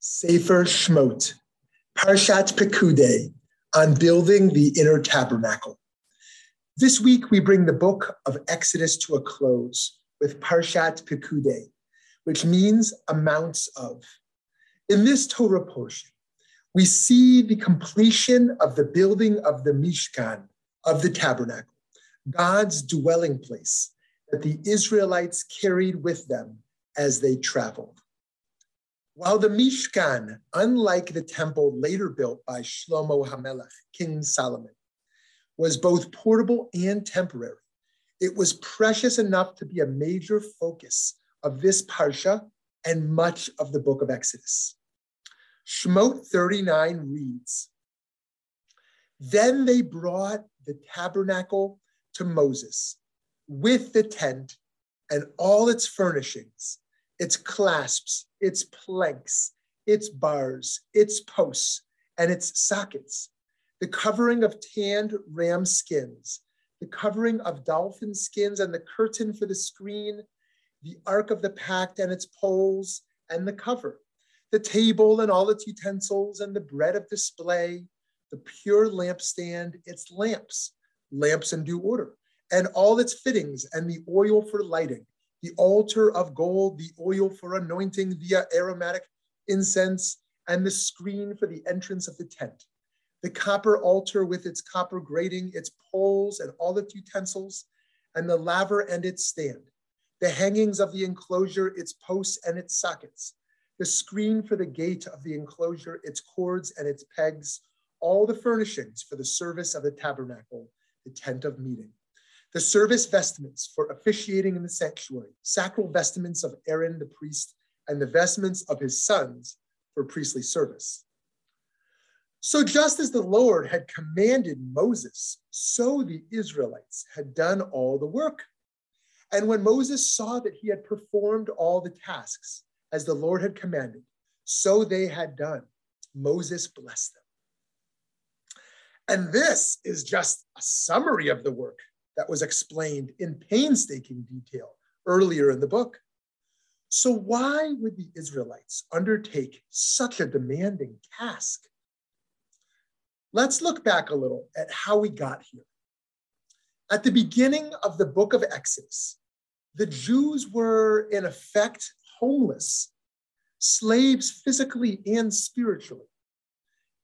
Sefer Shmot, Parshat Pekudei, on building the inner tabernacle. This week, we bring the book of Exodus to a close with Parshat Pekudei, which means amounts of. In this Torah portion, we see the completion of the building of the Mishkan, of the tabernacle, God's dwelling place that the Israelites carried with them as they traveled. While the Mishkan, unlike the temple later built by Shlomo HaMelech, King Solomon, was both portable and temporary, it was precious enough to be a major focus of this parsha and much of the book of Exodus. Shemot 39 reads, Then they brought the tabernacle to Moses with the tent and all its furnishings, its clasps, its planks, its bars, its posts, and its sockets, the covering of tanned ram skins, the covering of dolphin skins, and the curtain for the screen, the ark of the pact and its poles, and the cover, the table and all its utensils, and the bread of display, the pure lampstand, its lamps, lamps in due order, and all its fittings, and the oil for lighting, the altar of gold, the oil for anointing via aromatic incense, and the screen for the entrance of the tent, the copper altar with its copper grating, its poles, and all its utensils, and the laver and its stand, the hangings of the enclosure, its posts and its sockets, the screen for the gate of the enclosure, its cords and its pegs, all the furnishings for the service of the tabernacle, the tent of meeting the service vestments for officiating in the sanctuary, sacral vestments of Aaron the priest, and the vestments of his sons for priestly service. So, just as the Lord had commanded Moses, so the Israelites had done all the work. And when Moses saw that he had performed all the tasks as the Lord had commanded, so they had done. Moses blessed them. And this is just a summary of the work that was explained in painstaking detail earlier in the book. So, why would the Israelites undertake such a demanding task? Let's look back a little at how we got here. At the beginning of the book of Exodus, the Jews were, in effect, homeless, slaves physically and spiritually.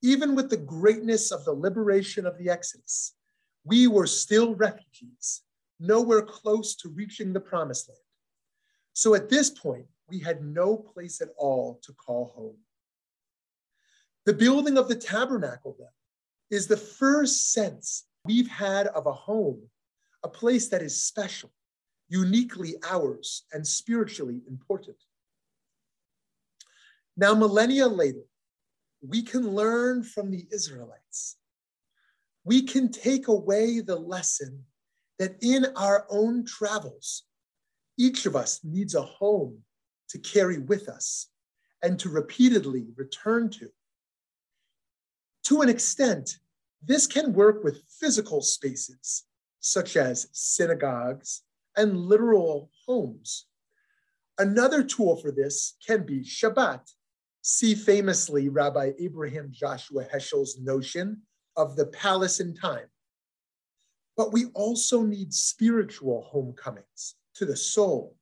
Even with the greatness of the liberation of the Exodus, we were still refugees, nowhere close to reaching the promised land. So at this point, we had no place at all to call home. The building of the tabernacle, then, is the first sense we've had of a home, a place that is special, uniquely ours, and spiritually important. Now, millennia later, we can learn from the Israelites we can take away the lesson that in our own travels, each of us needs a home to carry with us and to repeatedly return to. To an extent, this can work with physical spaces, such as synagogues and literal homes. Another tool for this can be Shabbat. See famously Rabbi Abraham Joshua Heschel's notion of the palace in time. But we also need spiritual homecomings to the soul.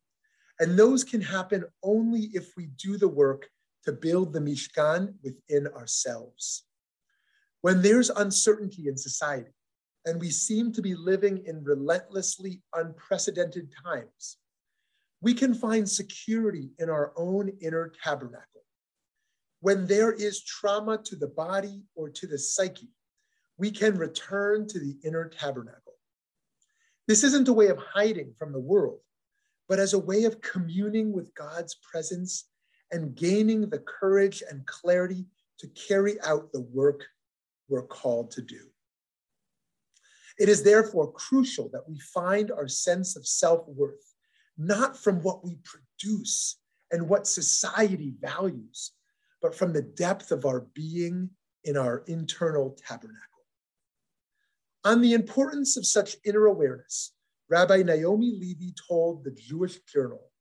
And those can happen only if we do the work to build the Mishkan within ourselves. When there's uncertainty in society, and we seem to be living in relentlessly unprecedented times, we can find security in our own inner tabernacle. When there is trauma to the body or to the psyche, we can return to the inner tabernacle. This isn't a way of hiding from the world, but as a way of communing with God's presence and gaining the courage and clarity to carry out the work we're called to do. It is therefore crucial that we find our sense of self worth not from what we produce and what society values, but from the depth of our being in our internal tabernacle. On the importance of such inner awareness, Rabbi Naomi Levy told the Jewish Journal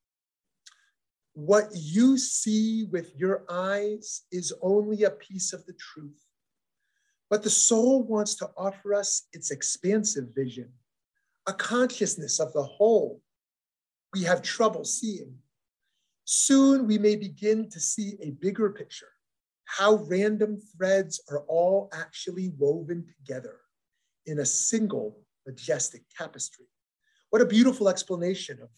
What you see with your eyes is only a piece of the truth. But the soul wants to offer us its expansive vision, a consciousness of the whole we have trouble seeing. Soon we may begin to see a bigger picture, how random threads are all actually woven together in a single majestic tapestry. What a beautiful explanation of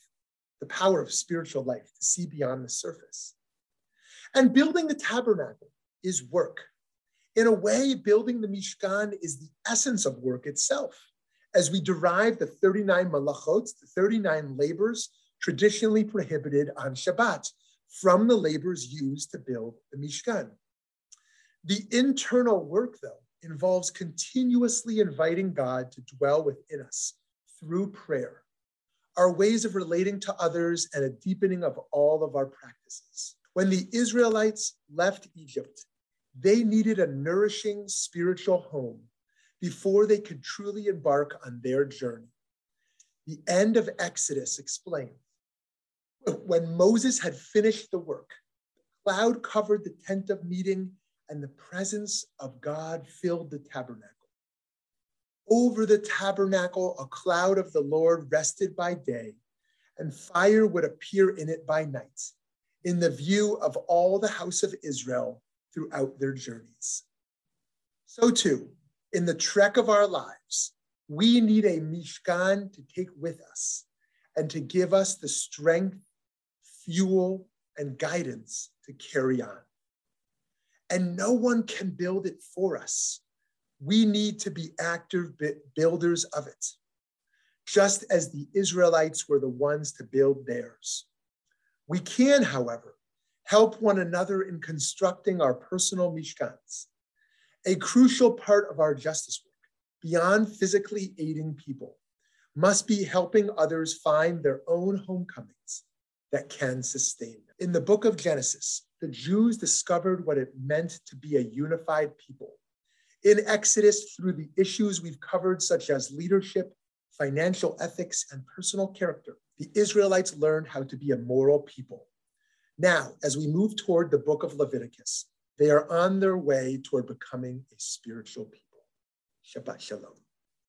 the power of spiritual life to see beyond the surface. And building the tabernacle is work. In a way, building the Mishkan is the essence of work itself, as we derive the 39 malachot, the 39 labors traditionally prohibited on Shabbat from the labors used to build the Mishkan. The internal work, though, involves continuously inviting God to dwell within us through prayer, our ways of relating to others, and a deepening of all of our practices. When the Israelites left Egypt, they needed a nourishing spiritual home before they could truly embark on their journey. The end of Exodus explains when Moses had finished the work, the cloud covered the tent of meeting and the presence of God filled the tabernacle. Over the tabernacle, a cloud of the Lord rested by day, and fire would appear in it by night, in the view of all the house of Israel throughout their journeys. So, too, in the trek of our lives, we need a Mishkan to take with us and to give us the strength, fuel, and guidance to carry on and no one can build it for us. We need to be active builders of it, just as the Israelites were the ones to build theirs. We can, however, help one another in constructing our personal mishkans. A crucial part of our justice work, beyond physically aiding people, must be helping others find their own homecomings that can sustain them. In the book of Genesis, the Jews discovered what it meant to be a unified people. In Exodus, through the issues we've covered, such as leadership, financial ethics, and personal character, the Israelites learned how to be a moral people. Now, as we move toward the book of Leviticus, they are on their way toward becoming a spiritual people. Shabbat Shalom.